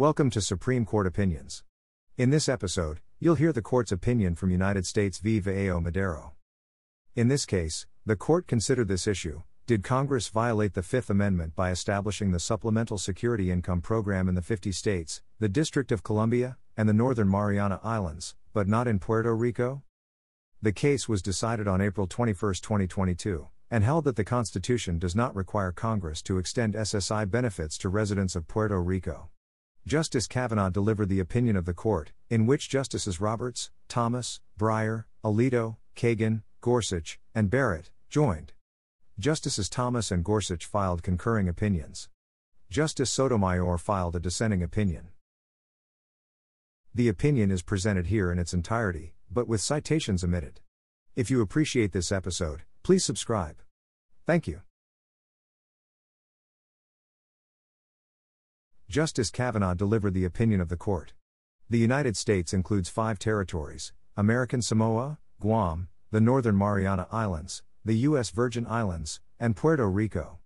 Welcome to Supreme Court Opinions. In this episode, you'll hear the court's opinion from United States v. Vaello Madero. In this case, the court considered this issue Did Congress violate the Fifth Amendment by establishing the Supplemental Security Income Program in the 50 states, the District of Columbia, and the Northern Mariana Islands, but not in Puerto Rico? The case was decided on April 21, 2022 and held that the Constitution does not require Congress to extend SSI benefits to residents of Puerto Rico. Justice Kavanaugh delivered the opinion of the court, in which Justices Roberts, Thomas, Breyer, Alito, Kagan, Gorsuch, and Barrett joined. Justices Thomas and Gorsuch filed concurring opinions. Justice Sotomayor filed a dissenting opinion. The opinion is presented here in its entirety, but with citations omitted. If you appreciate this episode, Please subscribe. Thank you. Justice Kavanaugh delivered the opinion of the court. The United States includes five territories American Samoa, Guam, the Northern Mariana Islands, the U.S. Virgin Islands, and Puerto Rico.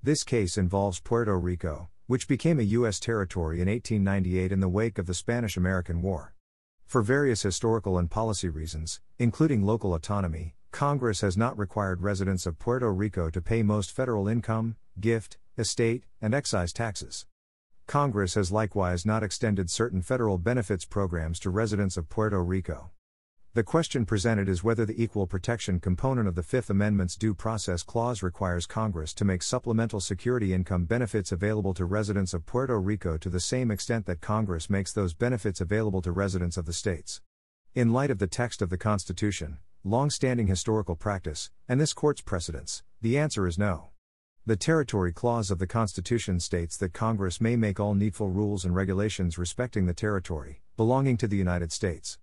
This case involves Puerto Rico, which became a U.S. territory in 1898 in the wake of the Spanish American War. For various historical and policy reasons, including local autonomy, Congress has not required residents of Puerto Rico to pay most federal income, gift, estate, and excise taxes. Congress has likewise not extended certain federal benefits programs to residents of Puerto Rico. The question presented is whether the equal protection component of the Fifth Amendment's Due Process Clause requires Congress to make supplemental security income benefits available to residents of Puerto Rico to the same extent that Congress makes those benefits available to residents of the states. In light of the text of the Constitution, long standing historical practice, and this court's precedents? The answer is no. The Territory Clause of the Constitution states that Congress may make all needful rules and regulations respecting the territory, belonging to the United States.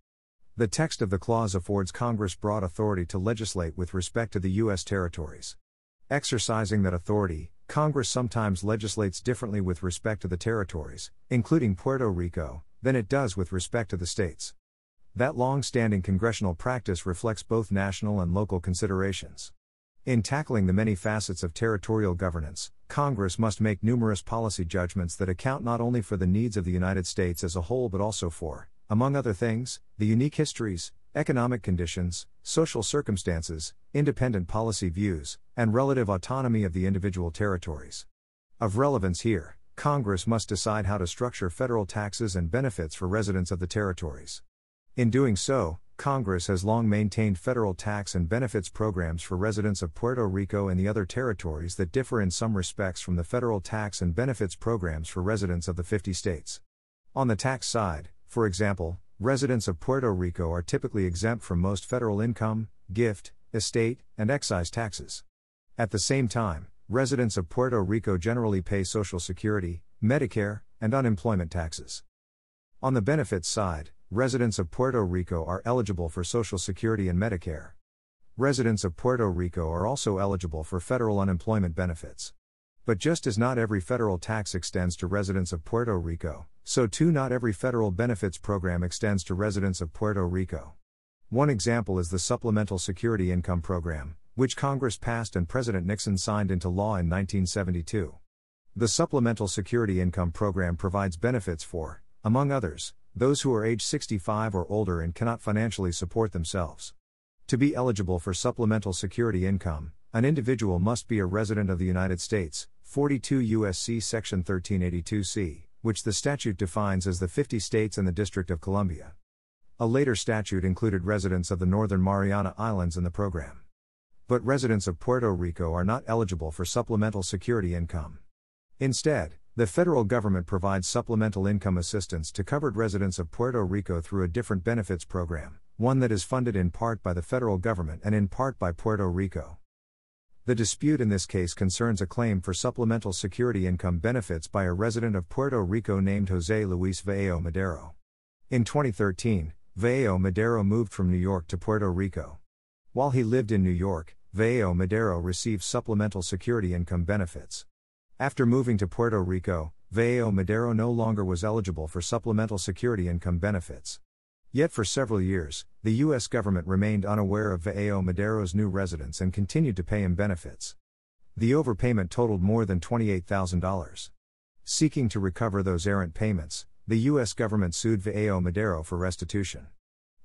The text of the clause affords Congress broad authority to legislate with respect to the U.S. territories. Exercising that authority, Congress sometimes legislates differently with respect to the territories, including Puerto Rico, than it does with respect to the states. That long standing congressional practice reflects both national and local considerations. In tackling the many facets of territorial governance, Congress must make numerous policy judgments that account not only for the needs of the United States as a whole but also for, among other things, the unique histories, economic conditions, social circumstances, independent policy views, and relative autonomy of the individual territories. Of relevance here, Congress must decide how to structure federal taxes and benefits for residents of the territories. In doing so, Congress has long maintained federal tax and benefits programs for residents of Puerto Rico and the other territories that differ in some respects from the federal tax and benefits programs for residents of the 50 states. On the tax side, for example, residents of Puerto Rico are typically exempt from most federal income, gift, estate, and excise taxes. At the same time, residents of Puerto Rico generally pay Social Security, Medicare, and unemployment taxes. On the benefits side, residents of Puerto Rico are eligible for Social Security and Medicare. Residents of Puerto Rico are also eligible for federal unemployment benefits. But just as not every federal tax extends to residents of Puerto Rico, so too not every federal benefits program extends to residents of Puerto Rico. One example is the Supplemental Security Income Program, which Congress passed and President Nixon signed into law in 1972. The Supplemental Security Income Program provides benefits for, among others, those who are age 65 or older and cannot financially support themselves. To be eligible for supplemental security income, an individual must be a resident of the United States, 42 U.S.C. Section 1382C, which the statute defines as the 50 states and the District of Columbia. A later statute included residents of the Northern Mariana Islands in the program. But residents of Puerto Rico are not eligible for supplemental security income. Instead, the federal government provides supplemental income assistance to covered residents of Puerto Rico through a different benefits program, one that is funded in part by the federal government and in part by Puerto Rico. The dispute in this case concerns a claim for supplemental security income benefits by a resident of Puerto Rico named Jose Luis Vaello Madero. In 2013, Vaello Madero moved from New York to Puerto Rico. While he lived in New York, Vaello Madero received supplemental security income benefits. After moving to Puerto Rico, Vaello Madero no longer was eligible for supplemental security income benefits. Yet for several years, the U.S. government remained unaware of Vaello Madero's new residence and continued to pay him benefits. The overpayment totaled more than $28,000. Seeking to recover those errant payments, the U.S. government sued Vaello Madero for restitution.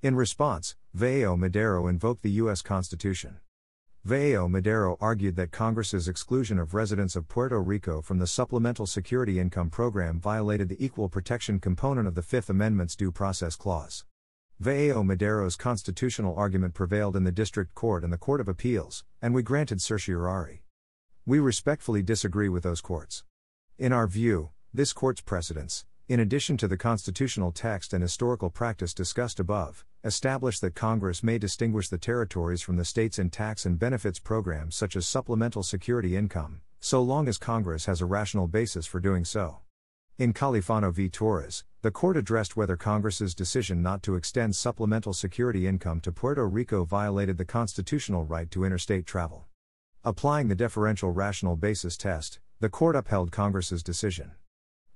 In response, Vaello Madero invoked the U.S. Constitution. Vaello Madero argued that Congress's exclusion of residents of Puerto Rico from the Supplemental Security Income Program violated the equal protection component of the Fifth Amendment's Due Process Clause. Vaello Madero's constitutional argument prevailed in the District Court and the Court of Appeals, and we granted certiorari. We respectfully disagree with those courts. In our view, this court's precedents, in addition to the constitutional text and historical practice discussed above, establish that Congress may distinguish the territories from the states in tax and benefits programs such as supplemental security income, so long as Congress has a rational basis for doing so. In Califano v. Torres, the court addressed whether Congress's decision not to extend supplemental security income to Puerto Rico violated the constitutional right to interstate travel. Applying the deferential rational basis test, the court upheld Congress's decision.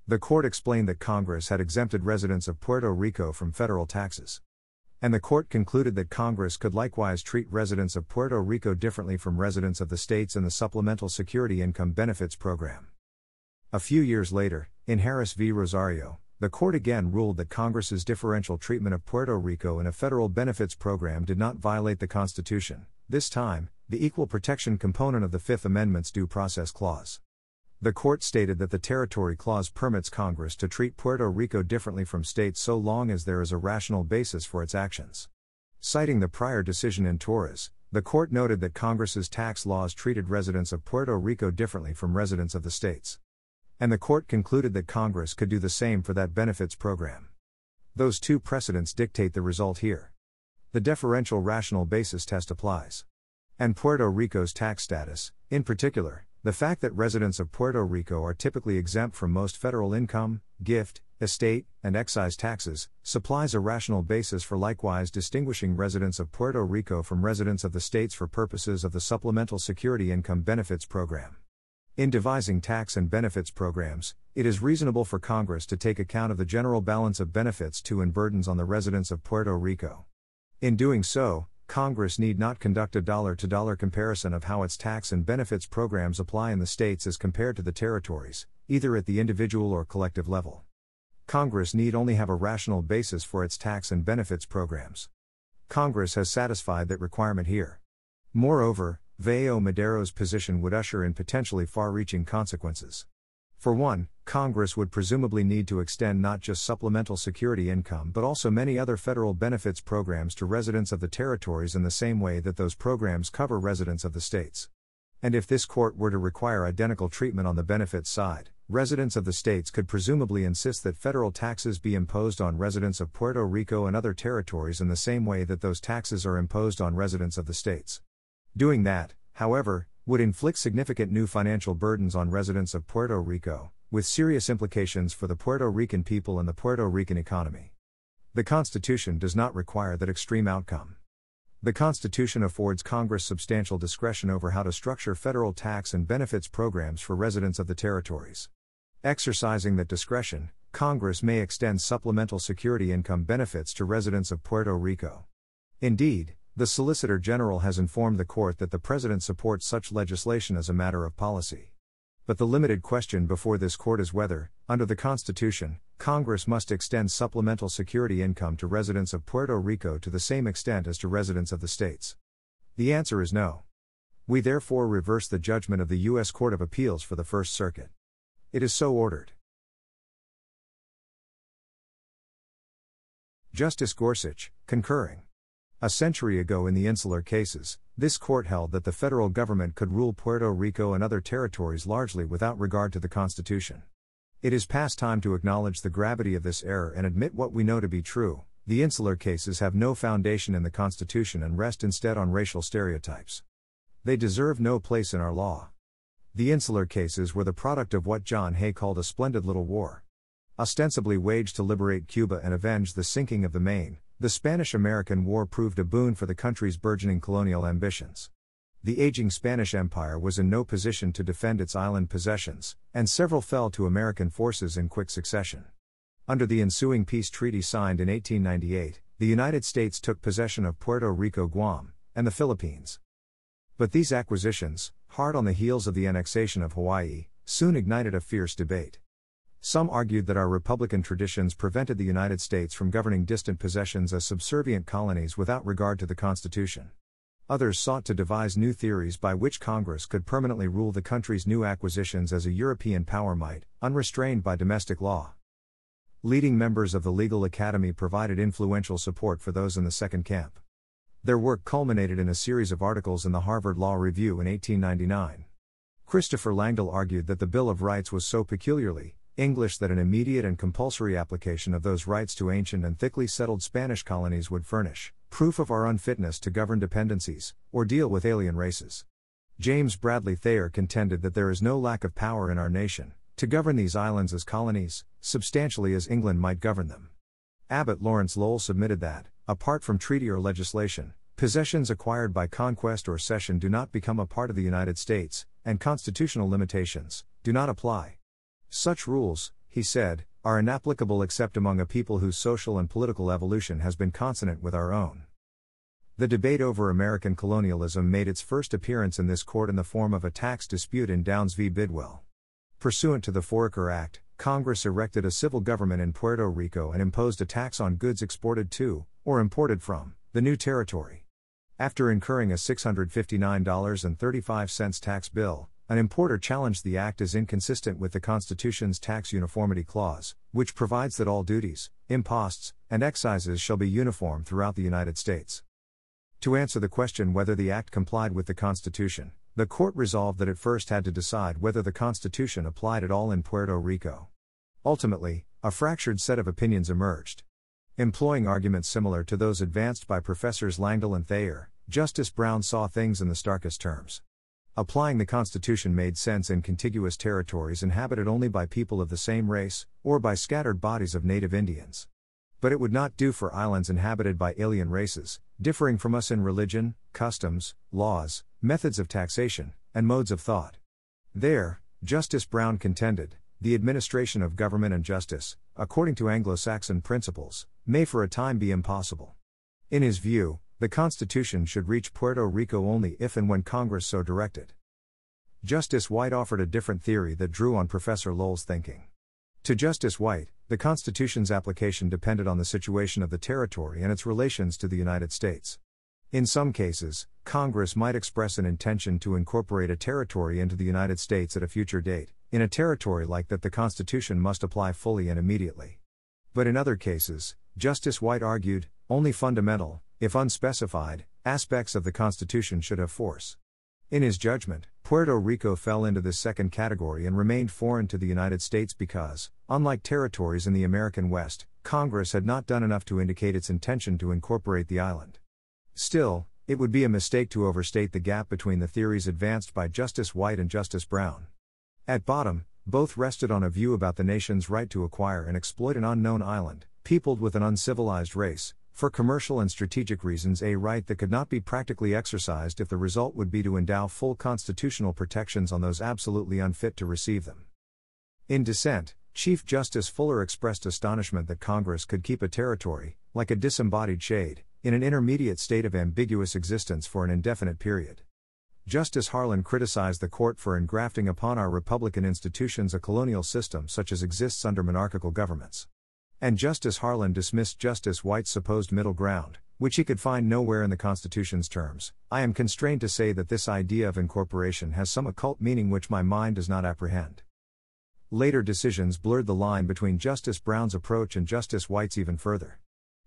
The court explained that Congress had exempted residents of Puerto Rico from federal taxes. And the court concluded that Congress could likewise treat residents of Puerto Rico differently from residents of the states in the Supplemental Security Income Benefits Program. A few years later, in Harris v. Rosario, the court again ruled that Congress's differential treatment of Puerto Rico in a federal benefits program did not violate the Constitution, this time, the equal protection component of the Fifth Amendment's Due Process Clause. The court stated that the Territory Clause permits Congress to treat Puerto Rico differently from states so long as there is a rational basis for its actions. Citing the prior decision in Torres, the court noted that Congress's tax laws treated residents of Puerto Rico differently from residents of the states. And the court concluded that Congress could do the same for that benefits program. Those two precedents dictate the result here. The deferential rational basis test applies. And Puerto Rico's tax status, in particular, the fact that residents of Puerto Rico are typically exempt from most federal income, gift, estate, and excise taxes, supplies a rational basis for likewise distinguishing residents of Puerto Rico from residents of the states for purposes of the Supplemental Security Income Benefits Program. In devising tax and benefits programs, it is reasonable for Congress to take account of the general balance of benefits to and burdens on the residents of Puerto Rico. In doing so, Congress need not conduct a dollar to dollar comparison of how its tax and benefits programs apply in the states as compared to the territories, either at the individual or collective level. Congress need only have a rational basis for its tax and benefits programs. Congress has satisfied that requirement here. Moreover, Vaello Madero's position would usher in potentially far reaching consequences. For one, Congress would presumably need to extend not just supplemental security income but also many other federal benefits programs to residents of the territories in the same way that those programs cover residents of the states. And if this court were to require identical treatment on the benefits side, residents of the states could presumably insist that federal taxes be imposed on residents of Puerto Rico and other territories in the same way that those taxes are imposed on residents of the states. Doing that, however, would inflict significant new financial burdens on residents of Puerto Rico, with serious implications for the Puerto Rican people and the Puerto Rican economy. The Constitution does not require that extreme outcome. The Constitution affords Congress substantial discretion over how to structure federal tax and benefits programs for residents of the territories. Exercising that discretion, Congress may extend supplemental security income benefits to residents of Puerto Rico. Indeed, the Solicitor General has informed the court that the President supports such legislation as a matter of policy. But the limited question before this court is whether, under the Constitution, Congress must extend supplemental security income to residents of Puerto Rico to the same extent as to residents of the states. The answer is no. We therefore reverse the judgment of the U.S. Court of Appeals for the First Circuit. It is so ordered. Justice Gorsuch, concurring. A century ago in the insular cases, this court held that the federal government could rule Puerto Rico and other territories largely without regard to the Constitution. It is past time to acknowledge the gravity of this error and admit what we know to be true. The insular cases have no foundation in the Constitution and rest instead on racial stereotypes. They deserve no place in our law. The insular cases were the product of what John Hay called a splendid little war. Ostensibly waged to liberate Cuba and avenge the sinking of the Maine, the Spanish American War proved a boon for the country's burgeoning colonial ambitions. The aging Spanish Empire was in no position to defend its island possessions, and several fell to American forces in quick succession. Under the ensuing peace treaty signed in 1898, the United States took possession of Puerto Rico, Guam, and the Philippines. But these acquisitions, hard on the heels of the annexation of Hawaii, soon ignited a fierce debate. Some argued that our republican traditions prevented the United States from governing distant possessions as subservient colonies without regard to the Constitution. Others sought to devise new theories by which Congress could permanently rule the country's new acquisitions as a European power might, unrestrained by domestic law. Leading members of the Legal Academy provided influential support for those in the second camp. Their work culminated in a series of articles in the Harvard Law Review in 1899. Christopher Langdell argued that the Bill of Rights was so peculiarly English that an immediate and compulsory application of those rights to ancient and thickly settled Spanish colonies would furnish proof of our unfitness to govern dependencies, or deal with alien races. James Bradley Thayer contended that there is no lack of power in our nation, to govern these islands as colonies, substantially as England might govern them. Abbott Lawrence Lowell submitted that, apart from treaty or legislation, possessions acquired by conquest or cession do not become a part of the United States, and constitutional limitations do not apply. Such rules, he said, are inapplicable except among a people whose social and political evolution has been consonant with our own. The debate over American colonialism made its first appearance in this court in the form of a tax dispute in Downes v. Bidwell. Pursuant to the Foraker Act, Congress erected a civil government in Puerto Rico and imposed a tax on goods exported to, or imported from, the new territory. After incurring a $659.35 tax bill, an importer challenged the act as inconsistent with the Constitution's tax uniformity clause, which provides that all duties, imposts, and excises shall be uniform throughout the United States. To answer the question whether the act complied with the Constitution, the court resolved that it first had to decide whether the Constitution applied at all in Puerto Rico. Ultimately, a fractured set of opinions emerged. Employing arguments similar to those advanced by Professors Langdell and Thayer, Justice Brown saw things in the starkest terms. Applying the Constitution made sense in contiguous territories inhabited only by people of the same race, or by scattered bodies of native Indians. But it would not do for islands inhabited by alien races, differing from us in religion, customs, laws, methods of taxation, and modes of thought. There, Justice Brown contended, the administration of government and justice, according to Anglo Saxon principles, may for a time be impossible. In his view, the Constitution should reach Puerto Rico only if and when Congress so directed. Justice White offered a different theory that drew on Professor Lowell's thinking. To Justice White, the Constitution's application depended on the situation of the territory and its relations to the United States. In some cases, Congress might express an intention to incorporate a territory into the United States at a future date. In a territory like that, the Constitution must apply fully and immediately. But in other cases, Justice White argued, only fundamental, if unspecified, aspects of the Constitution should have force. In his judgment, Puerto Rico fell into this second category and remained foreign to the United States because, unlike territories in the American West, Congress had not done enough to indicate its intention to incorporate the island. Still, it would be a mistake to overstate the gap between the theories advanced by Justice White and Justice Brown. At bottom, both rested on a view about the nation's right to acquire and exploit an unknown island, peopled with an uncivilized race, for commercial and strategic reasons, a right that could not be practically exercised if the result would be to endow full constitutional protections on those absolutely unfit to receive them. In dissent, Chief Justice Fuller expressed astonishment that Congress could keep a territory, like a disembodied shade, in an intermediate state of ambiguous existence for an indefinite period. Justice Harlan criticized the court for engrafting upon our republican institutions a colonial system such as exists under monarchical governments. And Justice Harlan dismissed Justice White's supposed middle ground, which he could find nowhere in the Constitution's terms. I am constrained to say that this idea of incorporation has some occult meaning which my mind does not apprehend. Later decisions blurred the line between Justice Brown's approach and Justice White's even further.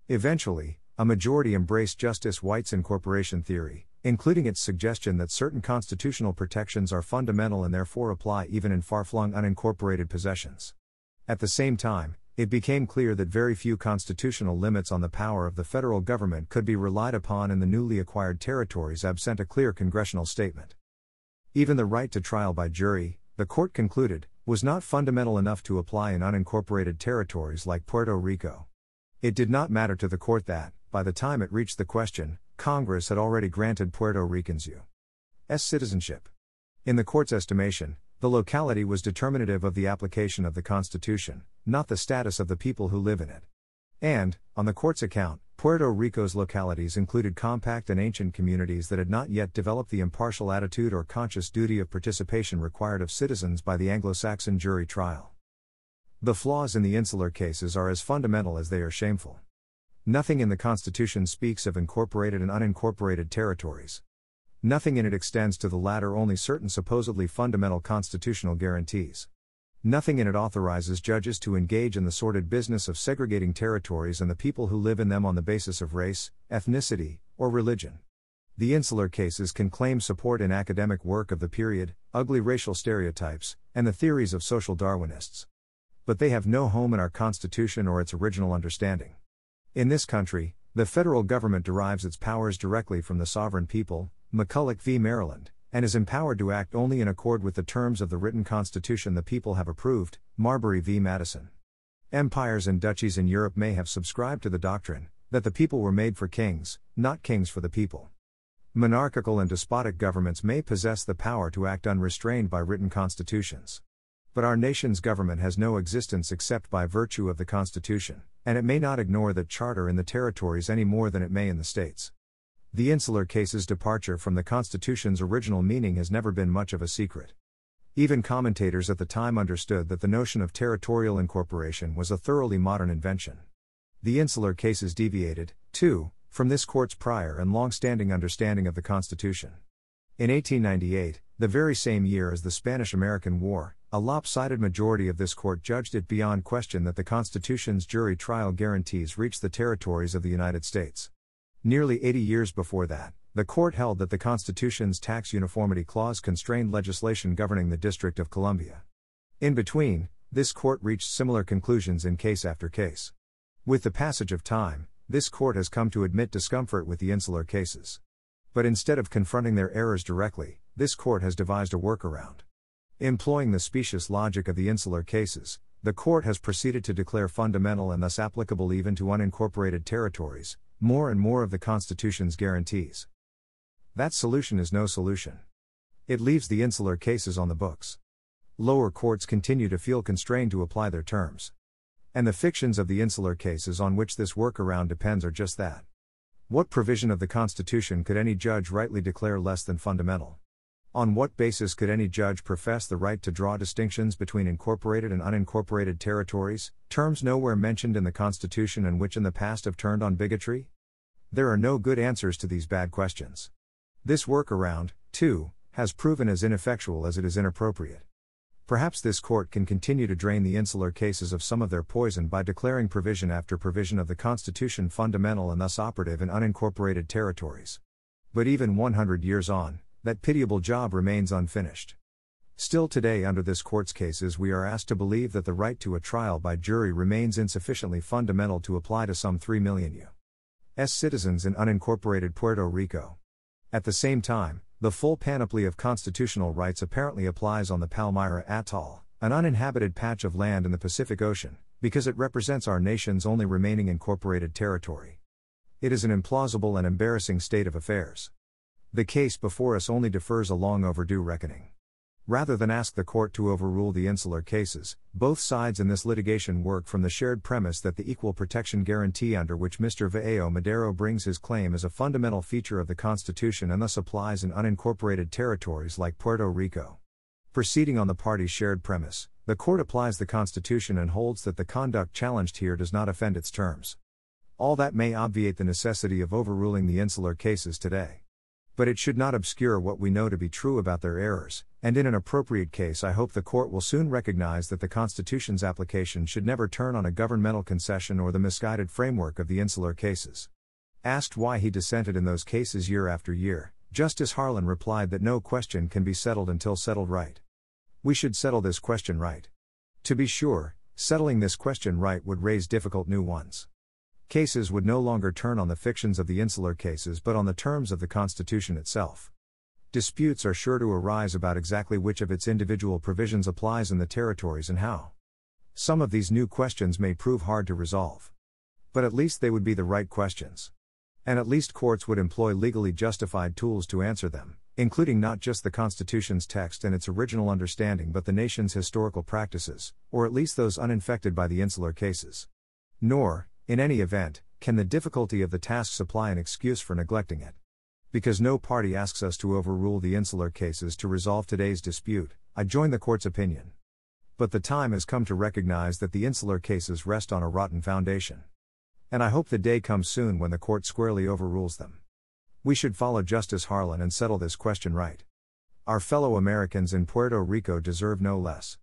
Eventually, a majority embraced Justice White's incorporation theory, including its suggestion that certain constitutional protections are fundamental and therefore apply even in far flung unincorporated possessions. At the same time, it became clear that very few constitutional limits on the power of the federal government could be relied upon in the newly acquired territories absent a clear congressional statement. Even the right to trial by jury, the court concluded, was not fundamental enough to apply in unincorporated territories like Puerto Rico. It did not matter to the court that, by the time it reached the question, Congress had already granted Puerto Ricans U.S. citizenship. In the court's estimation, the locality was determinative of the application of the Constitution, not the status of the people who live in it. And, on the court's account, Puerto Rico's localities included compact and ancient communities that had not yet developed the impartial attitude or conscious duty of participation required of citizens by the Anglo Saxon jury trial. The flaws in the insular cases are as fundamental as they are shameful. Nothing in the Constitution speaks of incorporated and unincorporated territories. Nothing in it extends to the latter only certain supposedly fundamental constitutional guarantees. Nothing in it authorizes judges to engage in the sordid business of segregating territories and the people who live in them on the basis of race, ethnicity, or religion. The insular cases can claim support in academic work of the period, ugly racial stereotypes, and the theories of social Darwinists. But they have no home in our Constitution or its original understanding. In this country, the federal government derives its powers directly from the sovereign people, McCulloch v. Maryland, and is empowered to act only in accord with the terms of the written constitution the people have approved, Marbury v. Madison. Empires and duchies in Europe may have subscribed to the doctrine that the people were made for kings, not kings for the people. Monarchical and despotic governments may possess the power to act unrestrained by written constitutions. But our nation's government has no existence except by virtue of the Constitution, and it may not ignore that charter in the territories any more than it may in the states. The insular case's departure from the Constitution's original meaning has never been much of a secret. Even commentators at the time understood that the notion of territorial incorporation was a thoroughly modern invention. The insular cases deviated, too, from this court's prior and long standing understanding of the Constitution. In 1898, the very same year as the Spanish American War, a lopsided majority of this court judged it beyond question that the Constitution's jury trial guarantees reached the territories of the United States. Nearly 80 years before that, the court held that the Constitution's tax uniformity clause constrained legislation governing the District of Columbia. In between, this court reached similar conclusions in case after case. With the passage of time, this court has come to admit discomfort with the insular cases. But instead of confronting their errors directly, this court has devised a workaround. Employing the specious logic of the insular cases, the court has proceeded to declare fundamental and thus applicable even to unincorporated territories, more and more of the Constitution's guarantees. That solution is no solution. It leaves the insular cases on the books. Lower courts continue to feel constrained to apply their terms. And the fictions of the insular cases on which this workaround depends are just that. What provision of the Constitution could any judge rightly declare less than fundamental? On what basis could any judge profess the right to draw distinctions between incorporated and unincorporated territories, terms nowhere mentioned in the Constitution and which in the past have turned on bigotry? There are no good answers to these bad questions. This workaround, too, has proven as ineffectual as it is inappropriate. Perhaps this court can continue to drain the insular cases of some of their poison by declaring provision after provision of the Constitution fundamental and thus operative in unincorporated territories. But even 100 years on, that pitiable job remains unfinished. Still today, under this court's cases, we are asked to believe that the right to a trial by jury remains insufficiently fundamental to apply to some 3 million U.S. citizens in unincorporated Puerto Rico. At the same time, the full panoply of constitutional rights apparently applies on the Palmyra Atoll, an uninhabited patch of land in the Pacific Ocean, because it represents our nation's only remaining incorporated territory. It is an implausible and embarrassing state of affairs. The case before us only defers a long overdue reckoning. Rather than ask the court to overrule the insular cases, both sides in this litigation work from the shared premise that the equal protection guarantee under which Mr. Vaello Madero brings his claim is a fundamental feature of the Constitution and thus applies in unincorporated territories like Puerto Rico. Proceeding on the party's shared premise, the court applies the Constitution and holds that the conduct challenged here does not offend its terms. All that may obviate the necessity of overruling the insular cases today but it should not obscure what we know to be true about their errors, and in an appropriate case, I hope the court will soon recognize that the Constitution's application should never turn on a governmental concession or the misguided framework of the insular cases. Asked why he dissented in those cases year after year, Justice Harlan replied that no question can be settled until settled right. We should settle this question right. To be sure, settling this question right would raise difficult new ones. Cases would no longer turn on the fictions of the insular cases but on the terms of the Constitution itself. Disputes are sure to arise about exactly which of its individual provisions applies in the territories and how. Some of these new questions may prove hard to resolve. But at least they would be the right questions. And at least courts would employ legally justified tools to answer them, including not just the Constitution's text and its original understanding but the nation's historical practices, or at least those uninfected by the insular cases. Nor, in any event, can the difficulty of the task supply an excuse for neglecting it? Because no party asks us to overrule the insular cases to resolve today's dispute, I join the court's opinion. But the time has come to recognize that the insular cases rest on a rotten foundation. And I hope the day comes soon when the court squarely overrules them. We should follow Justice Harlan and settle this question right. Our fellow Americans in Puerto Rico deserve no less.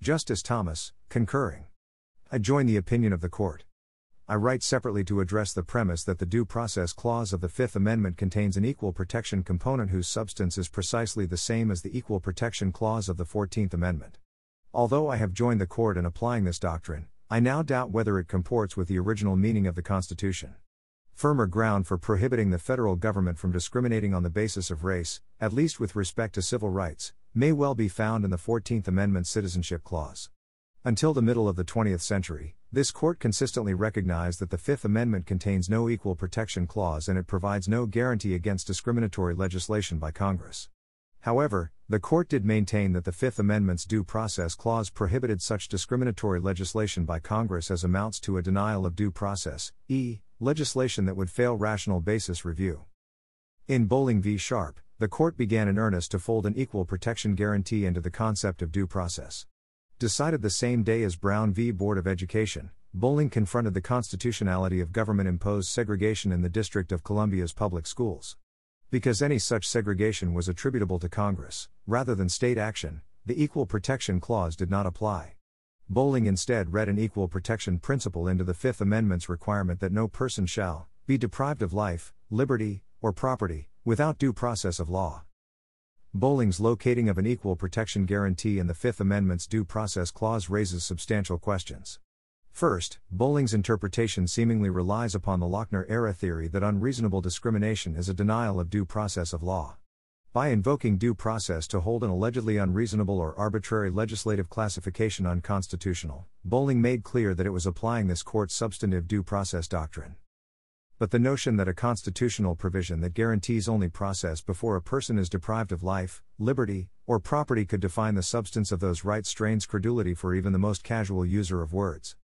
Justice Thomas, concurring. I join the opinion of the court. I write separately to address the premise that the Due Process Clause of the Fifth Amendment contains an equal protection component whose substance is precisely the same as the Equal Protection Clause of the Fourteenth Amendment. Although I have joined the court in applying this doctrine, I now doubt whether it comports with the original meaning of the Constitution. Firmer ground for prohibiting the federal government from discriminating on the basis of race, at least with respect to civil rights, may well be found in the 14th Amendment Citizenship Clause. Until the middle of the 20th century, this court consistently recognized that the Fifth Amendment contains no equal protection clause and it provides no guarantee against discriminatory legislation by Congress. However, the court did maintain that the Fifth Amendment's Due Process Clause prohibited such discriminatory legislation by Congress as amounts to a denial of due process, e. legislation that would fail rational basis review. In Bolling v. Sharpe, the court began in earnest to fold an equal protection guarantee into the concept of due process. Decided the same day as Brown v. Board of Education, Bolling confronted the constitutionality of government imposed segregation in the District of Columbia's public schools. Because any such segregation was attributable to Congress, rather than state action, the Equal Protection Clause did not apply. Bolling instead read an equal protection principle into the Fifth Amendment's requirement that no person shall be deprived of life, liberty, or property, without due process of law. Bolling's locating of an equal protection guarantee in the Fifth Amendment's Due Process Clause raises substantial questions. First, Bolling's interpretation seemingly relies upon the Lochner era theory that unreasonable discrimination is a denial of due process of law. By invoking due process to hold an allegedly unreasonable or arbitrary legislative classification unconstitutional, Bolling made clear that it was applying this court's substantive due process doctrine but the notion that a constitutional provision that guarantees only process before a person is deprived of life, liberty, or property could define the substance of those rights strains credulity for even the most casual user of words.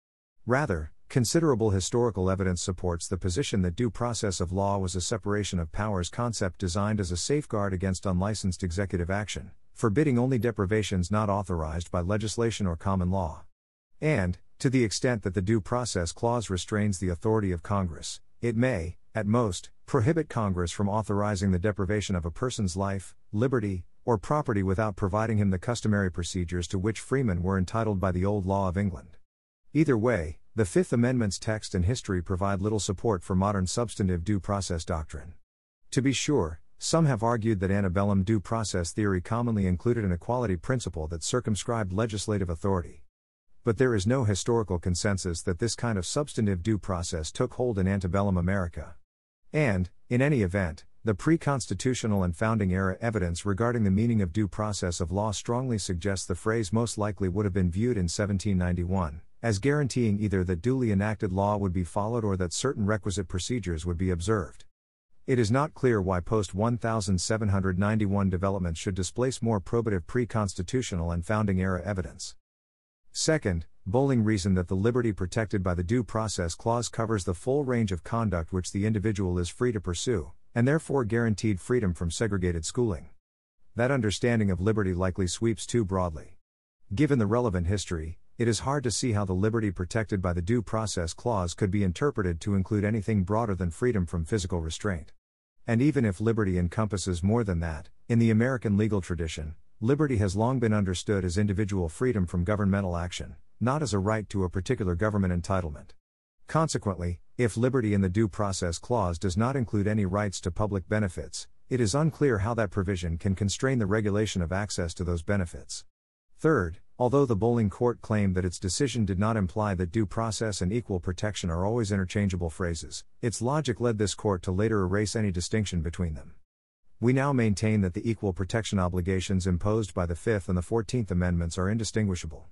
Rather, considerable historical evidence supports the position that due process of law was a separation of powers concept designed as a safeguard against unlicensed executive action, forbidding only deprivations not authorized by legislation or common law. And, to the extent that the Due Process Clause restrains the authority of Congress, it may, at most, prohibit Congress from authorizing the deprivation of a person's life, liberty, or property without providing him the customary procedures to which freemen were entitled by the old law of England. Either way, the Fifth Amendment's text and history provide little support for modern substantive due process doctrine. To be sure, some have argued that antebellum due process theory commonly included an equality principle that circumscribed legislative authority but there is no historical consensus that this kind of substantive due process took hold in antebellum America. And, in any event, the pre constitutional and founding era evidence regarding the meaning of due process of law strongly suggests the phrase most likely would have been viewed in 1791 as guaranteeing either that duly enacted law would be followed or that certain requisite procedures would be observed. It is not clear why post 1791 developments should displace more probative pre constitutional and founding era evidence. Second, Bolling reasoned that the liberty protected by the Due Process Clause covers the full range of conduct which the individual is free to pursue, and therefore guaranteed freedom from segregated schooling. That understanding of liberty likely sweeps too broadly. Given the relevant history, it is hard to see how the liberty protected by the Due Process Clause could be interpreted to include anything broader than freedom from physical restraint. And even if liberty encompasses more than that, in the American legal tradition, Liberty has long been understood as individual freedom from governmental action, not as a right to a particular government entitlement. Consequently, if liberty in the Due Process Clause does not include any rights to public benefits, it is unclear how that provision can constrain the regulation of access to those benefits. Third, although the Bolling Court claimed that its decision did not imply that due process and equal protection are always interchangeable phrases, its logic led this court to later erase any distinction between them. We now maintain that the equal protection obligations imposed by the Fifth and the Fourteenth Amendments are indistinguishable.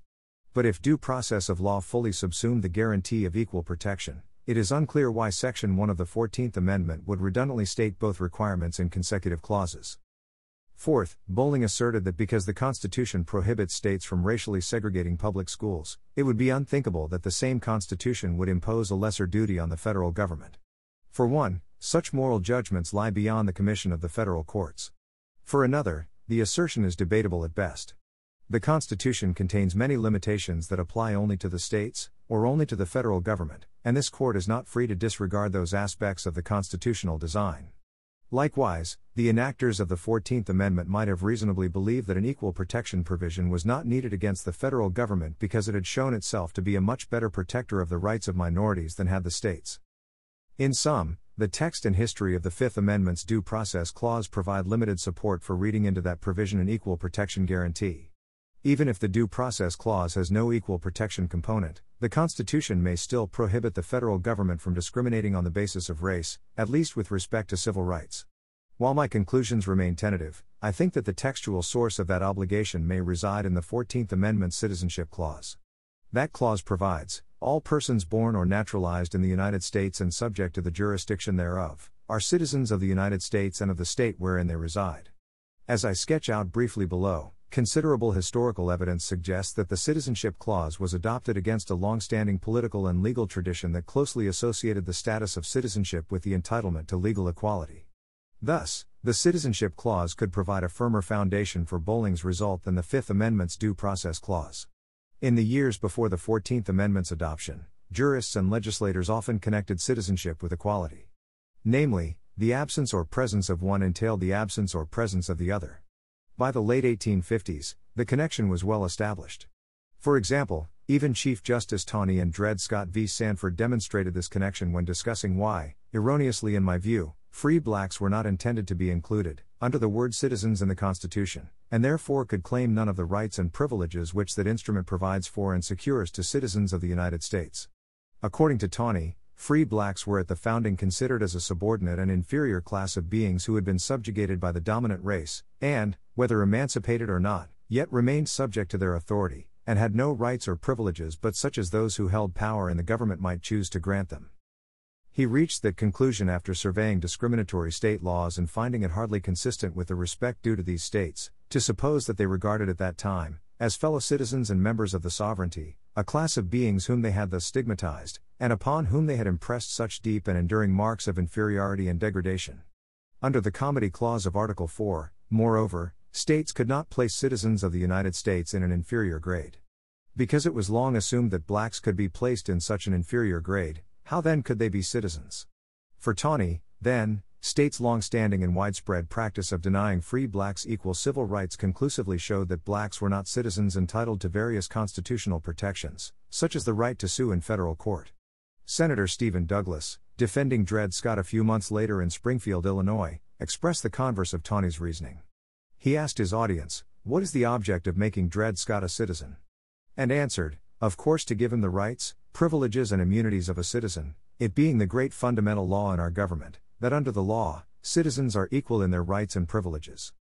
But if due process of law fully subsumed the guarantee of equal protection, it is unclear why Section 1 of the Fourteenth Amendment would redundantly state both requirements in consecutive clauses. Fourth, Bolling asserted that because the Constitution prohibits states from racially segregating public schools, it would be unthinkable that the same Constitution would impose a lesser duty on the federal government. For one, such moral judgments lie beyond the commission of the federal courts. For another, the assertion is debatable at best. The Constitution contains many limitations that apply only to the states, or only to the federal government, and this court is not free to disregard those aspects of the constitutional design. Likewise, the enactors of the 14th Amendment might have reasonably believed that an equal protection provision was not needed against the federal government because it had shown itself to be a much better protector of the rights of minorities than had the states. In sum, the text and history of the Fifth Amendment's Due Process Clause provide limited support for reading into that provision an equal protection guarantee. Even if the Due Process Clause has no equal protection component, the Constitution may still prohibit the federal government from discriminating on the basis of race, at least with respect to civil rights. While my conclusions remain tentative, I think that the textual source of that obligation may reside in the 14th Amendment's Citizenship Clause. That clause provides all persons born or naturalized in the United States and subject to the jurisdiction thereof are citizens of the United States and of the state wherein they reside. As I sketch out briefly below, Considerable historical evidence suggests that the Citizenship Clause was adopted against a long standing political and legal tradition that closely associated the status of citizenship with the entitlement to legal equality. Thus, the Citizenship Clause could provide a firmer foundation for Bolling's result than the Fifth Amendment's Due Process Clause. In the years before the Fourteenth Amendment's adoption, jurists and legislators often connected citizenship with equality. Namely, the absence or presence of one entailed the absence or presence of the other. By the late 1850s, the connection was well established. For example, even Chief Justice Taney and Dred Scott v. Sandford demonstrated this connection when discussing why, erroneously in my view, free blacks were not intended to be included, under the word citizens in the Constitution, and therefore could claim none of the rights and privileges which that instrument provides for and secures to citizens of the United States. According to Taney, Free blacks were at the founding considered as a subordinate and inferior class of beings who had been subjugated by the dominant race, and, whether emancipated or not, yet remained subject to their authority, and had no rights or privileges but such as those who held power in the government might choose to grant them. He reached that conclusion after surveying discriminatory state laws and finding it hardly consistent with the respect due to these states, to suppose that they regarded at that time, as fellow citizens and members of the sovereignty, a class of beings whom they had thus stigmatized, and upon whom they had impressed such deep and enduring marks of inferiority and degradation. Under the Comity Clause of Article 4, moreover, states could not place citizens of the United States in an inferior grade. Because it was long assumed that blacks could be placed in such an inferior grade, how then could they be citizens? For Taney, then, States' long-standing and widespread practice of denying free blacks equal civil rights conclusively showed that blacks were not citizens entitled to various constitutional protections, such as the right to sue in federal court. Senator Stephen Douglas, defending Dred Scott a few months later in Springfield, Illinois, expressed the converse of Taney's reasoning. He asked his audience, What is the object of making Dred Scott a citizen? And answered, Of course, to give him the rights, privileges, and immunities of a citizen, it being the great fundamental law in our government that under the law, citizens are equal in their rights and privileges.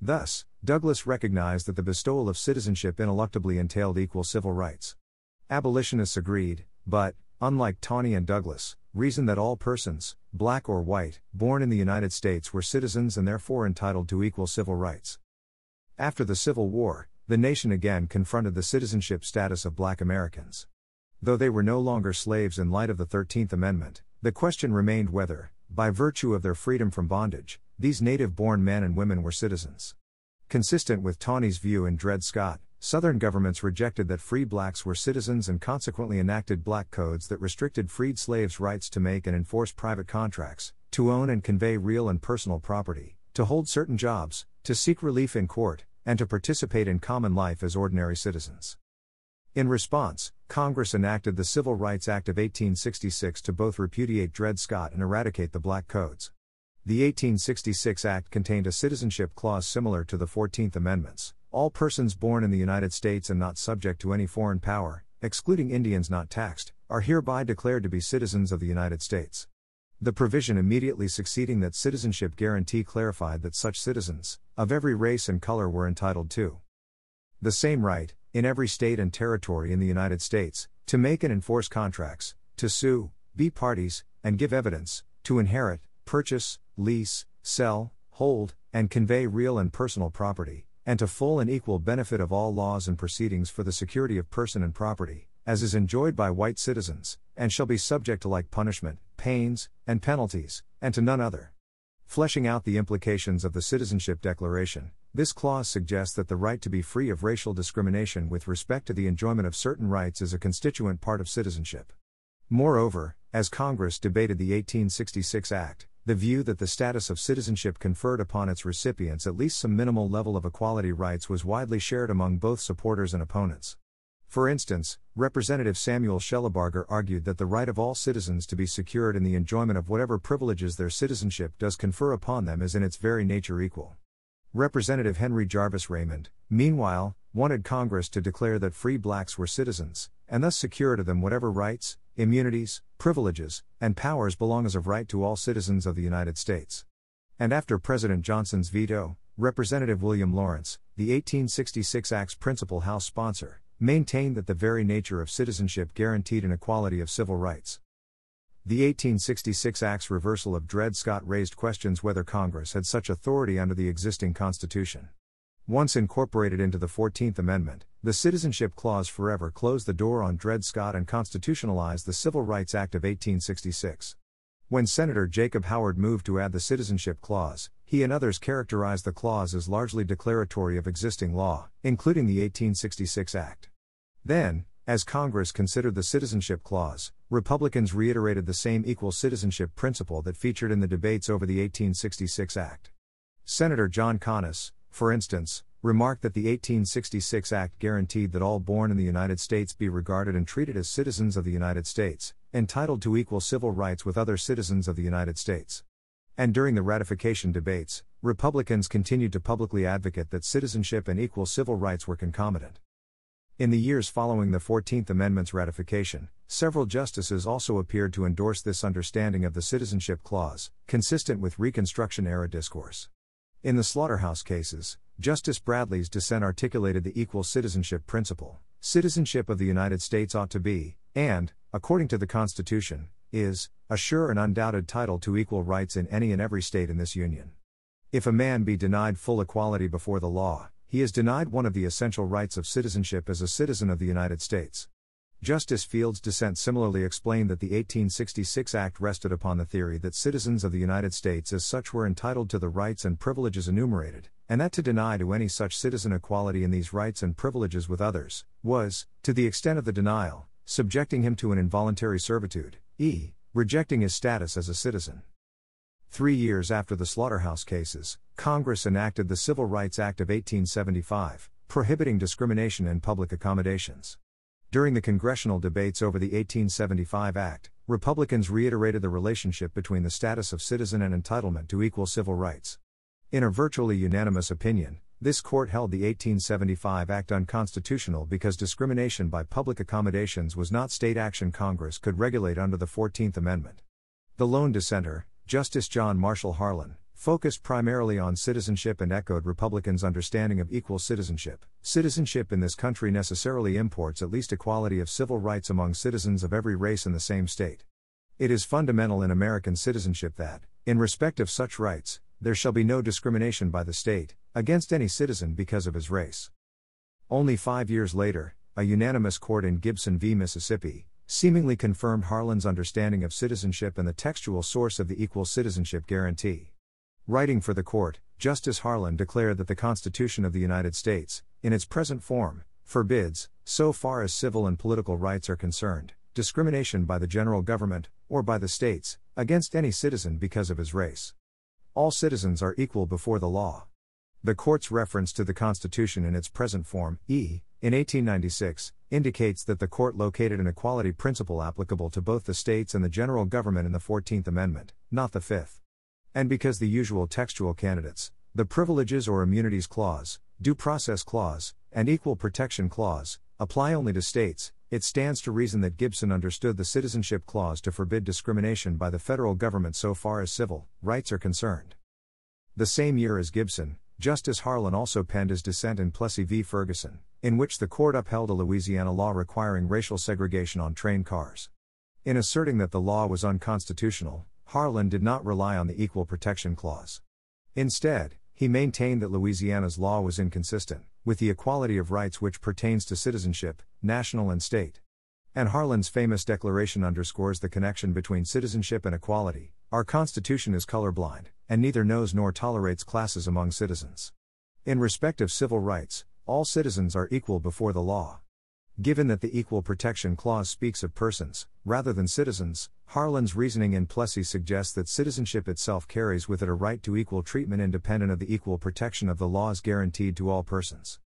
Thus, Douglas recognized that the bestowal of citizenship ineluctably entailed equal civil rights. Abolitionists agreed, but, unlike Taney and Douglas, reasoned that all persons, black or white, born in the United States were citizens and therefore entitled to equal civil rights. After the Civil War, the nation again confronted the citizenship status of black Americans. Though they were no longer slaves in light of the 13th Amendment, the question remained whether, by virtue of their freedom from bondage, these native born men and women were citizens. Consistent with Taney's view in Dred Scott, Southern governments rejected that free blacks were citizens and consequently enacted black codes that restricted freed slaves' rights to make and enforce private contracts, to own and convey real and personal property, to hold certain jobs, to seek relief in court, and to participate in common life as ordinary citizens. In response, Congress enacted the Civil Rights Act of 1866 to both repudiate Dred Scott and eradicate the Black Codes. The 1866 Act contained a citizenship clause similar to the 14th Amendment's all persons born in the United States and not subject to any foreign power, excluding Indians not taxed, are hereby declared to be citizens of the United States. The provision immediately succeeding that citizenship guarantee clarified that such citizens, of every race and color, were entitled to the same right, in every state and territory in the United States, to make and enforce contracts, to sue, be parties, and give evidence, to inherit, purchase, lease, sell, hold, and convey real and personal property, and to full and equal benefit of all laws and proceedings for the security of person and property, as is enjoyed by white citizens, and shall be subject to like punishment, pains, and penalties, and to none other. Fleshing out the implications of the Citizenship Declaration, this clause suggests that the right to be free of racial discrimination with respect to the enjoyment of certain rights is a constituent part of citizenship. Moreover, as Congress debated the 1866 Act, the view that the status of citizenship conferred upon its recipients at least some minimal level of equality rights was widely shared among both supporters and opponents. For instance, Representative Samuel Shellabarger argued that the right of all citizens to be secured in the enjoyment of whatever privileges their citizenship does confer upon them is in its very nature equal. Representative Henry Jarvis Raymond, meanwhile, wanted Congress to declare that free blacks were citizens, and thus secure to them whatever rights, immunities, privileges, and powers belong as of right to all citizens of the United States. And after President Johnson's veto, Representative William Lawrence, the 1866 Act's principal House sponsor, maintained that the very nature of citizenship guaranteed an equality of civil rights. The 1866 Act's reversal of Dred Scott raised questions whether Congress had such authority under the existing Constitution. Once incorporated into the 14th Amendment, the Citizenship Clause forever closed the door on Dred Scott and constitutionalized the Civil Rights Act of 1866. When Senator Jacob Howard moved to add the Citizenship Clause, he and others characterized the clause as largely declaratory of existing law, including the 1866 Act. Then, as Congress considered the Citizenship Clause, Republicans reiterated the same equal citizenship principle that featured in the debates over the 1866 Act. Senator John Conness, for instance, remarked that the 1866 Act guaranteed that all born in the United States be regarded and treated as citizens of the United States, entitled to equal civil rights with other citizens of the United States. And during the ratification debates, Republicans continued to publicly advocate that citizenship and equal civil rights were concomitant. In the years following the 14th Amendment's ratification, several justices also appeared to endorse this understanding of the Citizenship Clause, consistent with Reconstruction era discourse. In the slaughterhouse cases, Justice Bradley's dissent articulated the equal citizenship principle. Citizenship of the United States ought to be, and, according to the Constitution, is, a sure and undoubted title to equal rights in any and every state in this Union. If a man be denied full equality before the law, he is denied one of the essential rights of citizenship as a citizen of the United States. Justice Field's dissent similarly explained that the 1866 Act rested upon the theory that citizens of the United States as such were entitled to the rights and privileges enumerated, and that to deny to any such citizen equality in these rights and privileges with others, was, to the extent of the denial, subjecting him to an involuntary servitude, e. rejecting his status as a citizen. Three years after the slaughterhouse cases, Congress enacted the Civil Rights Act of 1875, prohibiting discrimination in public accommodations. During the congressional debates over the 1875 Act, Republicans reiterated the relationship between the status of citizen and entitlement to equal civil rights. In a virtually unanimous opinion, this court held the 1875 Act unconstitutional because discrimination by public accommodations was not state action Congress could regulate under the 14th Amendment. The lone dissenter, Justice John Marshall Harlan, focused primarily on citizenship and echoed Republicans' understanding of equal citizenship. Citizenship in this country necessarily imports at least equality of civil rights among citizens of every race in the same state. It is fundamental in American citizenship that, in respect of such rights, there shall be no discrimination by the state against any citizen because of his race. Only five years later, a unanimous court in Gibson v. Mississippi seemingly confirmed Harlan's understanding of citizenship and the textual source of the equal citizenship guarantee. Writing for the court, Justice Harlan declared that the Constitution of the United States, in its present form, forbids, so far as civil and political rights are concerned, discrimination by the general government, or by the states, against any citizen because of his race. All citizens are equal before the law. The court's reference to the Constitution in its present form, e. in 1896, indicates that the court located an equality principle applicable to both the states and the general government in the 14th Amendment, not the 5th. And because the usual textual candidates, the Privileges or Immunities Clause, Due Process Clause, and Equal Protection Clause, apply only to states, it stands to reason that Gibson understood the Citizenship Clause to forbid discrimination by the federal government so far as civil rights are concerned. The same year as Gibson, Justice Harlan also penned his dissent in Plessy v. Ferguson, in which the court upheld a Louisiana law requiring racial segregation on train cars. In asserting that the law was unconstitutional, Harlan did not rely on the Equal Protection Clause. Instead, he maintained that Louisiana's law was inconsistent with the equality of rights which pertains to citizenship, national and state. And Harlan's famous declaration underscores the connection between citizenship and equality. Our Constitution is colorblind, and neither knows nor tolerates classes among citizens. In respect of civil rights, all citizens are equal before the law. Given that the Equal Protection Clause speaks of persons, rather than citizens, Harlan's reasoning in Plessy suggests that citizenship itself carries with it a right to equal treatment independent of the equal protection of the laws guaranteed to all persons.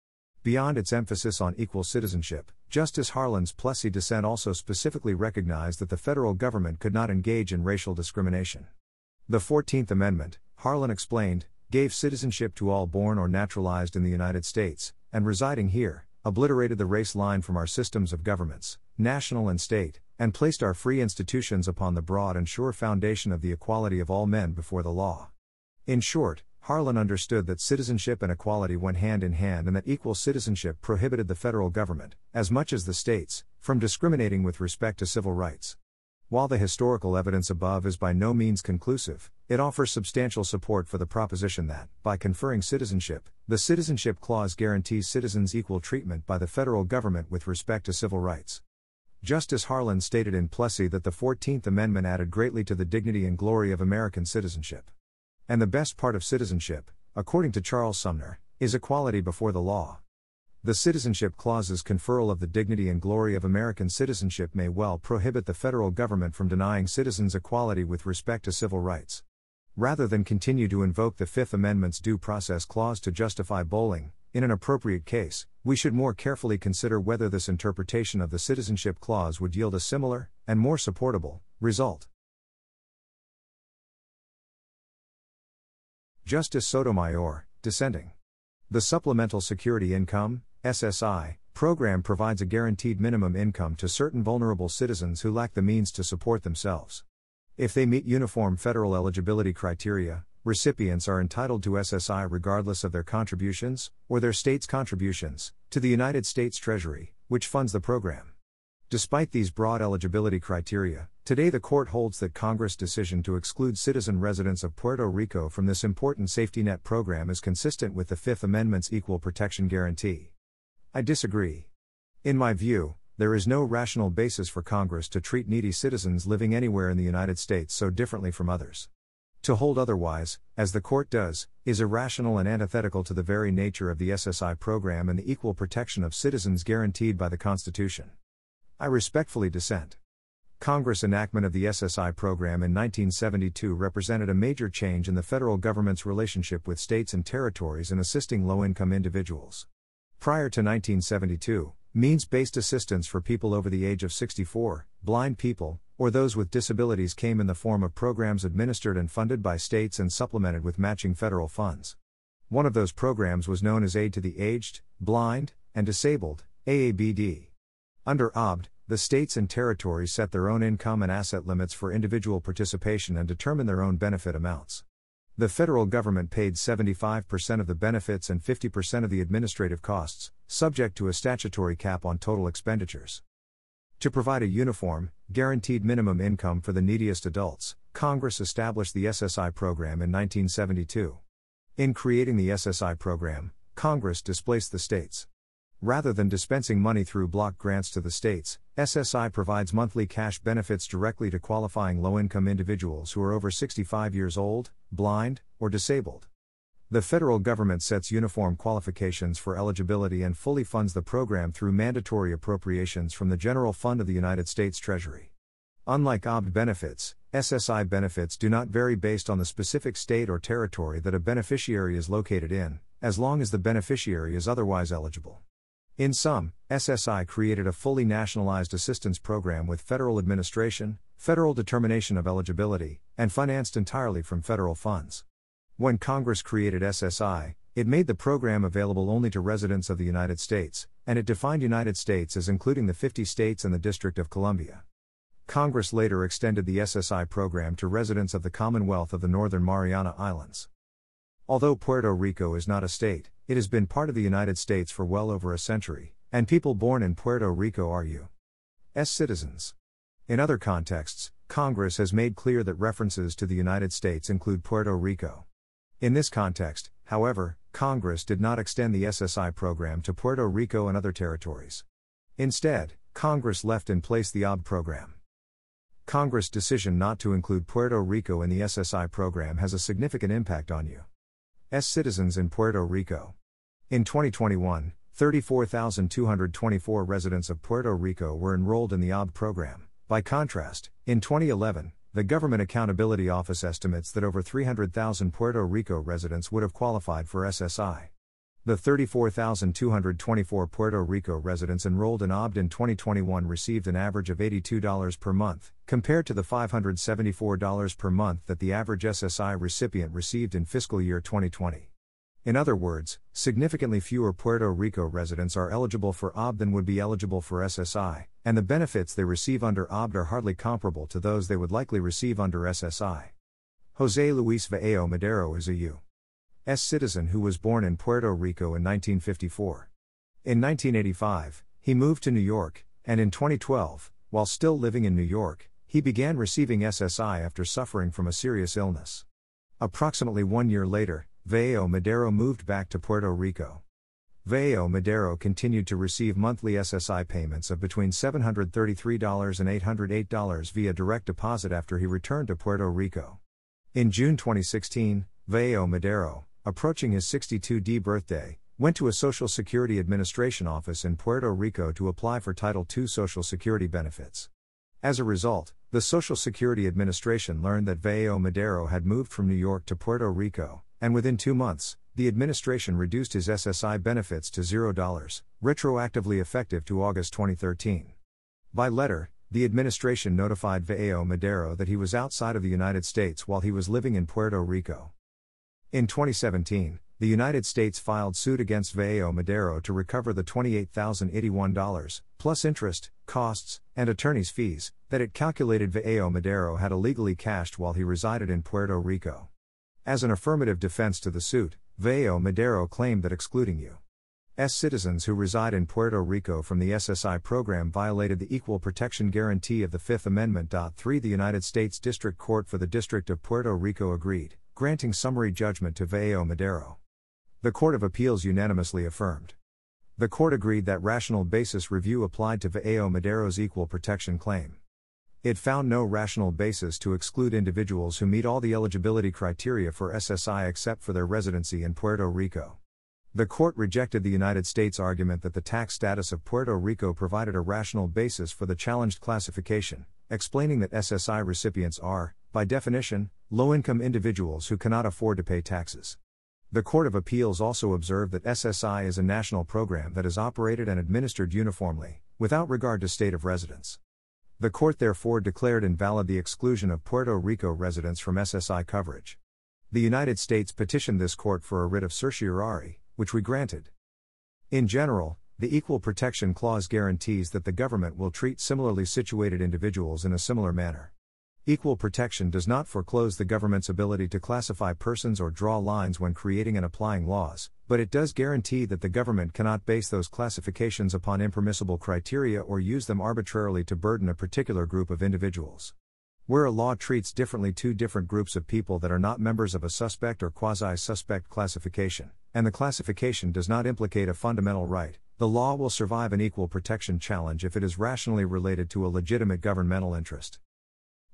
Beyond its emphasis on equal citizenship, Justice Harlan's Plessy dissent also specifically recognized that the federal government could not engage in racial discrimination. The 14th Amendment, Harlan explained, gave citizenship to all born or naturalized in the United States, and residing here, obliterated the race line from our systems of governments, national and state, and placed our free institutions upon the broad and sure foundation of the equality of all men before the law. In short, Harlan understood that citizenship and equality went hand in hand and that equal citizenship prohibited the federal government, as much as the states, from discriminating with respect to civil rights. While the historical evidence above is by no means conclusive, it offers substantial support for the proposition that, by conferring citizenship, the Citizenship Clause guarantees citizens equal treatment by the federal government with respect to civil rights. Justice Harlan stated in Plessy that the 14th Amendment added greatly to the dignity and glory of American citizenship. And the best part of citizenship, according to Charles Sumner, is equality before the law. The Citizenship Clause's conferral of the dignity and glory of American citizenship may well prohibit the federal government from denying citizens equality with respect to civil rights. Rather than continue to invoke the Fifth Amendment's Due Process Clause to justify Bolling, in an appropriate case, we should more carefully consider whether this interpretation of the Citizenship Clause would yield a similar, and more supportable, result. Justice Sotomayor, dissenting. The Supplemental Security Income, SSI, program provides a guaranteed minimum income to certain vulnerable citizens who lack the means to support themselves. If they meet uniform federal eligibility criteria, recipients are entitled to SSI regardless of their contributions, or their state's contributions, to the United States Treasury, which funds the program. Despite these broad eligibility criteria, today the court holds that Congress' decision to exclude citizen residents of Puerto Rico from this important safety net program is consistent with the Fifth Amendment's equal protection guarantee. I disagree. In my view, there is no rational basis for Congress to treat needy citizens living anywhere in the United States so differently from others. To hold otherwise, as the court does, is irrational and antithetical to the very nature of the SSI program and the equal protection of citizens guaranteed by the Constitution. I respectfully dissent. Congress enactment of the SSI program in 1972 represented a major change in the federal government's relationship with states and territories in assisting low income individuals. Prior to 1972, means based assistance for people over the age of 64, blind people, or those with disabilities came in the form of programs administered and funded by states and supplemented with matching federal funds. One of those programs was known as Aid to the Aged, Blind, and Disabled, AABD. Under AABD, the states and territories set their own income and asset limits for individual participation and determine their own benefit amounts. The federal government paid 75% of the benefits and 50% of the administrative costs, subject to a statutory cap on total expenditures. To provide a uniform, guaranteed minimum income for the neediest adults, Congress established the SSI program in 1972. In creating the SSI program, Congress displaced the states. Rather than dispensing money through block grants to the states, SSI provides monthly cash benefits directly to qualifying low income individuals who are over 65 years old, blind, or disabled. The federal government sets uniform qualifications for eligibility and fully funds the program through mandatory appropriations from the General Fund of the United States Treasury. Unlike AABD benefits, SSI benefits do not vary based on the specific state or territory that a beneficiary is located in, as long as the beneficiary is otherwise eligible. In sum, SSI created a fully nationalized assistance program with federal administration, federal determination of eligibility, and financed entirely from federal funds. When Congress created SSI, it made the program available only to residents of the United States, and it defined United States as including the 50 states and the District of Columbia. Congress later extended the SSI program to residents of the Commonwealth of the Northern Mariana Islands. Although Puerto Rico is not a state, it has been part of the United States for well over a century, and people born in Puerto Rico are U.S. citizens. In other contexts, Congress has made clear that references to the United States include Puerto Rico. In this context, however, Congress did not extend the SSI program to Puerto Rico and other territories. Instead, Congress left in place the AABD program. Congress' decision not to include Puerto Rico in the SSI program has a significant impact on you. S citizens in Puerto Rico. In 2021, 34,224 residents of Puerto Rico were enrolled in the AABD program. By contrast, in 2011, the Government Accountability Office estimates that over 300,000 Puerto Rico residents would have qualified for SSI. The 34,224 Puerto Rico residents enrolled in AABD in 2021 received an average of $82 per month, compared to the $574 per month that the average SSI recipient received in fiscal year 2020. In other words, significantly fewer Puerto Rico residents are eligible for AABD than would be eligible for SSI, and the benefits they receive under AABD are hardly comparable to those they would likely receive under SSI. Jose Luis Vaello Madero is a U.S. citizen who was born in Puerto Rico in 1954. In 1985, he moved to New York, and in 2012, while still living in New York, he began receiving SSI after suffering from a serious illness. Approximately one year later, Vaello Madero moved back to Puerto Rico. Vaello Madero continued to receive monthly SSI payments of between $733 and $808 via direct deposit after he returned to Puerto Rico. In June 2016, Vaello Madero, approaching his 62D birthday, went to a Social Security Administration office in Puerto Rico to apply for Title II Social Security benefits. As a result, the Social Security Administration learned that Vaello Madero had moved from New York to Puerto Rico, and within two months, the administration reduced his SSI benefits to $0, retroactively effective to August 2013. By letter, the administration notified Vaello Madero that he was outside of the United States while he was living in Puerto Rico. In 2017, the United States filed suit against Vaello Madero to recover the $28,081, plus interest, costs, and attorney's fees, that it calculated Vaello Madero had illegally cashed while he resided in Puerto Rico. As an affirmative defense to the suit, Vaello Madero claimed that excluding U.S. citizens who reside in Puerto Rico from the SSI program violated the Equal Protection Guarantee of the Fifth Amendment. 3 The United States District Court for the District of Puerto Rico agreed, granting summary judgment to Vaello Madero. The Court of Appeals unanimously affirmed. The court agreed that rational basis review applied to Vaello Madero's equal protection claim. It found no rational basis to exclude individuals who meet all the eligibility criteria for SSI except for their residency in Puerto Rico. The court rejected the United States' argument that the tax status of Puerto Rico provided a rational basis for the challenged classification, explaining that SSI recipients are, by definition, low income individuals who cannot afford to pay taxes. The Court of Appeals also observed that SSI is a national program that is operated and administered uniformly, without regard to state of residence. The court therefore declared invalid the exclusion of Puerto Rico residents from SSI coverage. The United States petitioned this court for a writ of certiorari, which we granted. In general, the Equal Protection Clause guarantees that the government will treat similarly situated individuals in a similar manner. Equal protection does not foreclose the government's ability to classify persons or draw lines when creating and applying laws, but it does guarantee that the government cannot base those classifications upon impermissible criteria or use them arbitrarily to burden a particular group of individuals. Where a law treats differently two different groups of people that are not members of a suspect or quasi suspect classification, and the classification does not implicate a fundamental right, the law will survive an equal protection challenge if it is rationally related to a legitimate governmental interest.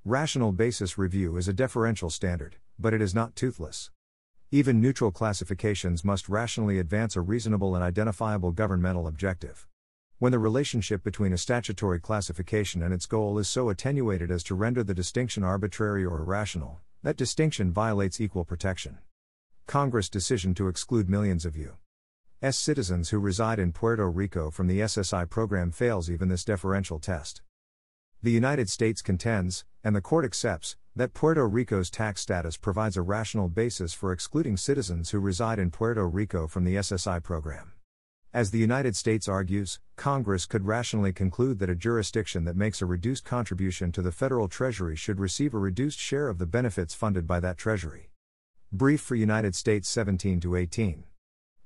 Rational basis review is a deferential standard, but it is not toothless. Even neutral classifications must rationally advance a reasonable and identifiable governmental objective. When the relationship between a statutory classification and its goal is so attenuated as to render the distinction arbitrary or irrational, that distinction violates equal protection. Congress' decision to exclude millions of U.S. citizens who reside in Puerto Rico from the SSI program fails even this deferential test. The United States contends, and the court accepts, that Puerto Rico's tax status provides a rational basis for excluding citizens who reside in Puerto Rico from the SSI program. As the United States argues, Congress could rationally conclude that a jurisdiction that makes a reduced contribution to the federal treasury should receive a reduced share of the benefits funded by that treasury. Brief for United States 17 to 18.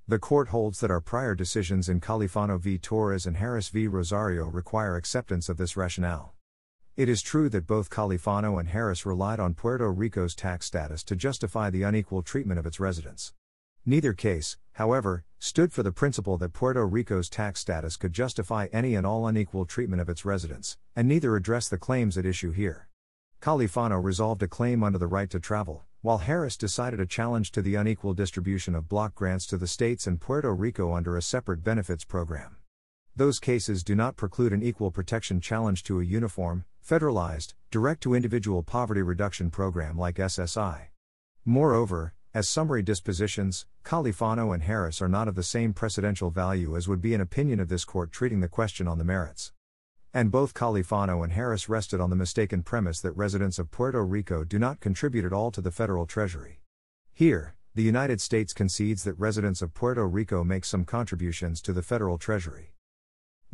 The court holds that our prior decisions in Califano v. Torres and Harris v. Rosario require acceptance of this rationale. It is true that both Califano and Harris relied on Puerto Rico's tax status to justify the unequal treatment of its residents. Neither case, however, stood for the principle that Puerto Rico's tax status could justify any and all unequal treatment of its residents, and neither addressed the claims at issue here. Califano resolved a claim under the right to travel, while Harris decided a challenge to the unequal distribution of block grants to the states and Puerto Rico under a separate benefits program. Those cases do not preclude an equal protection challenge to a uniform, federalized, direct to individual poverty reduction program like SSI. Moreover, as summary dispositions, Califano and Harris are not of the same precedential value as would be an opinion of this court treating the question on the merits. And both Califano and Harris rested on the mistaken premise that residents of Puerto Rico do not contribute at all to the federal treasury. Here, the United States concedes that residents of Puerto Rico make some contributions to the federal treasury.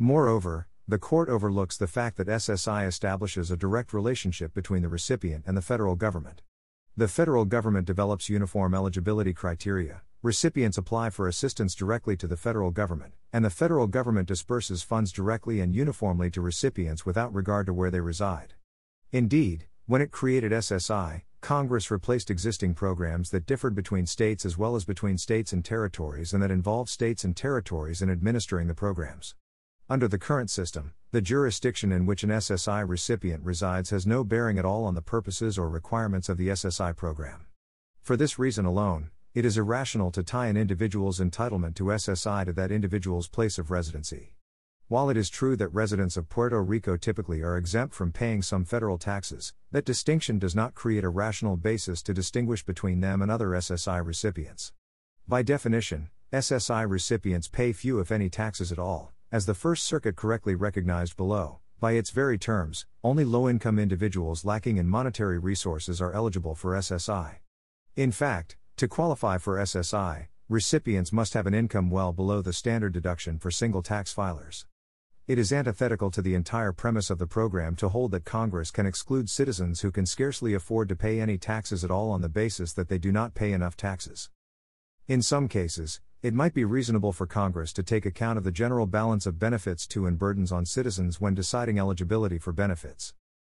Moreover, the court overlooks the fact that SSI establishes a direct relationship between the recipient and the federal government. The federal government develops uniform eligibility criteria, recipients apply for assistance directly to the federal government, and the federal government disperses funds directly and uniformly to recipients without regard to where they reside. Indeed, when it created SSI, Congress replaced existing programs that differed between states as well as between states and territories and that involved states and territories in administering the programs. Under the current system, the jurisdiction in which an SSI recipient resides has no bearing at all on the purposes or requirements of the SSI program. For this reason alone, it is irrational to tie an individual's entitlement to SSI to that individual's place of residency. While it is true that residents of Puerto Rico typically are exempt from paying some federal taxes, that distinction does not create a rational basis to distinguish between them and other SSI recipients. By definition, SSI recipients pay few if any taxes at all, as the First Circuit correctly recognized below. By its very terms, only low income individuals lacking in monetary resources are eligible for SSI. In fact, to qualify for SSI, recipients must have an income well below the standard deduction for single tax filers. It is antithetical to the entire premise of the program to hold that Congress can exclude citizens who can scarcely afford to pay any taxes at all on the basis that they do not pay enough taxes. In some cases, it might be reasonable for Congress to take account of the general balance of benefits to and burdens on citizens when deciding eligibility for benefits.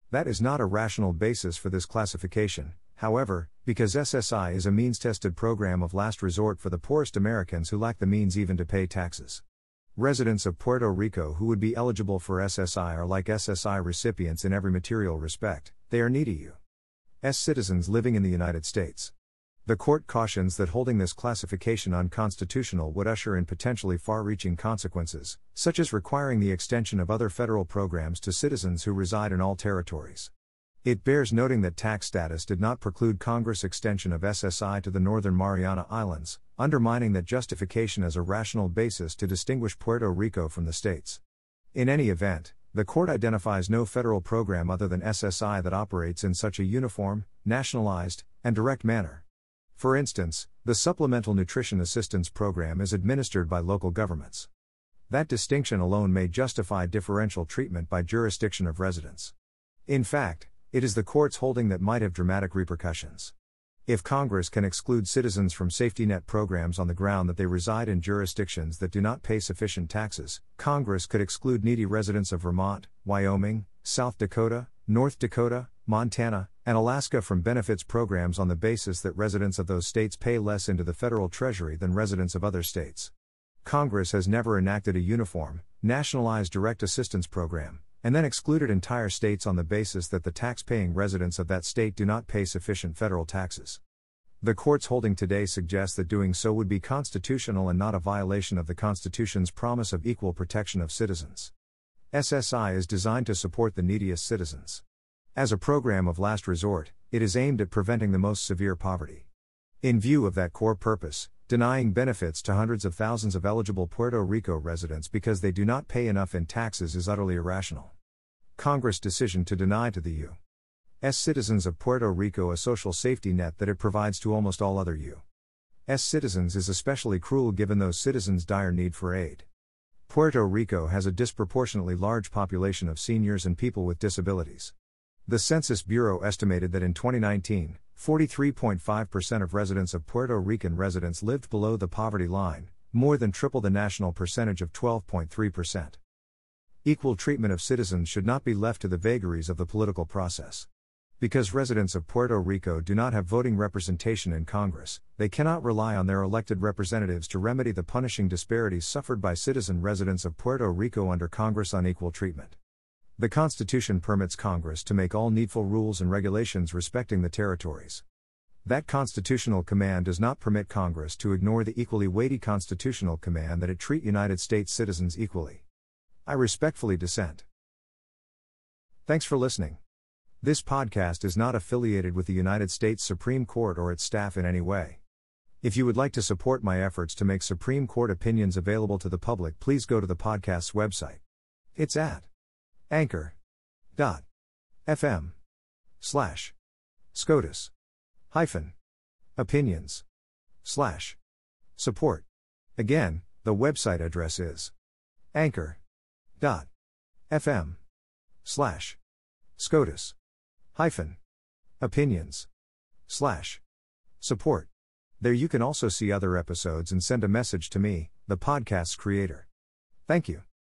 That is not a rational basis for this classification, however, because SSI is a means tested program of last resort for the poorest Americans who lack the means even to pay taxes. Residents of Puerto Rico who would be eligible for SSI are like SSI recipients in every material respect, they are needy U.S. citizens living in the United States. The court cautions that holding this classification unconstitutional would usher in potentially far reaching consequences, such as requiring the extension of other federal programs to citizens who reside in all territories. It bears noting that tax status did not preclude Congress' extension of SSI to the Northern Mariana Islands, undermining that justification as a rational basis to distinguish Puerto Rico from the states. In any event, the court identifies no federal program other than SSI that operates in such a uniform, nationalized, and direct manner. For instance, the Supplemental Nutrition Assistance Program is administered by local governments. That distinction alone may justify differential treatment by jurisdiction of residence. In fact, it is the court's holding that might have dramatic repercussions. If Congress can exclude citizens from safety net programs on the ground that they reside in jurisdictions that do not pay sufficient taxes, Congress could exclude needy residents of Vermont, Wyoming, South Dakota, North Dakota, Montana, and Alaska from benefits programs on the basis that residents of those states pay less into the federal treasury than residents of other states. Congress has never enacted a uniform, nationalized direct assistance program, and then excluded entire states on the basis that the tax paying residents of that state do not pay sufficient federal taxes. The court's holding today suggests that doing so would be constitutional and not a violation of the Constitution's promise of equal protection of citizens. SSI is designed to support the neediest citizens. As a program of last resort, it is aimed at preventing the most severe poverty. In view of that core purpose, denying benefits to hundreds of thousands of eligible Puerto Rico residents because they do not pay enough in taxes is utterly irrational. Congress' decision to deny to the U.S. citizens of Puerto Rico a social safety net that it provides to almost all other U.S. citizens is especially cruel given those citizens' dire need for aid. Puerto Rico has a disproportionately large population of seniors and people with disabilities. The Census Bureau estimated that in 2019, 43.5% of residents of Puerto Rican residents lived below the poverty line, more than triple the national percentage of 12.3%. Equal treatment of citizens should not be left to the vagaries of the political process. Because residents of Puerto Rico do not have voting representation in Congress, they cannot rely on their elected representatives to remedy the punishing disparities suffered by citizen residents of Puerto Rico under Congress unequal treatment. The Constitution permits Congress to make all needful rules and regulations respecting the territories. That constitutional command does not permit Congress to ignore the equally weighty constitutional command that it treat United States citizens equally. I respectfully dissent. Thanks for listening. This podcast is not affiliated with the United States Supreme Court or its staff in any way. If you would like to support my efforts to make Supreme Court opinions available to the public, please go to the podcast's website. It's at anchor.fm slash. SCOTUS. Hyphen. Opinions. Slash. Support. Again, the website address is anchor.fm slash. SCOTUS. Hyphen. Opinions. Slash. Support. There you can also see other episodes and send a message to me, the podcast's creator. Thank you.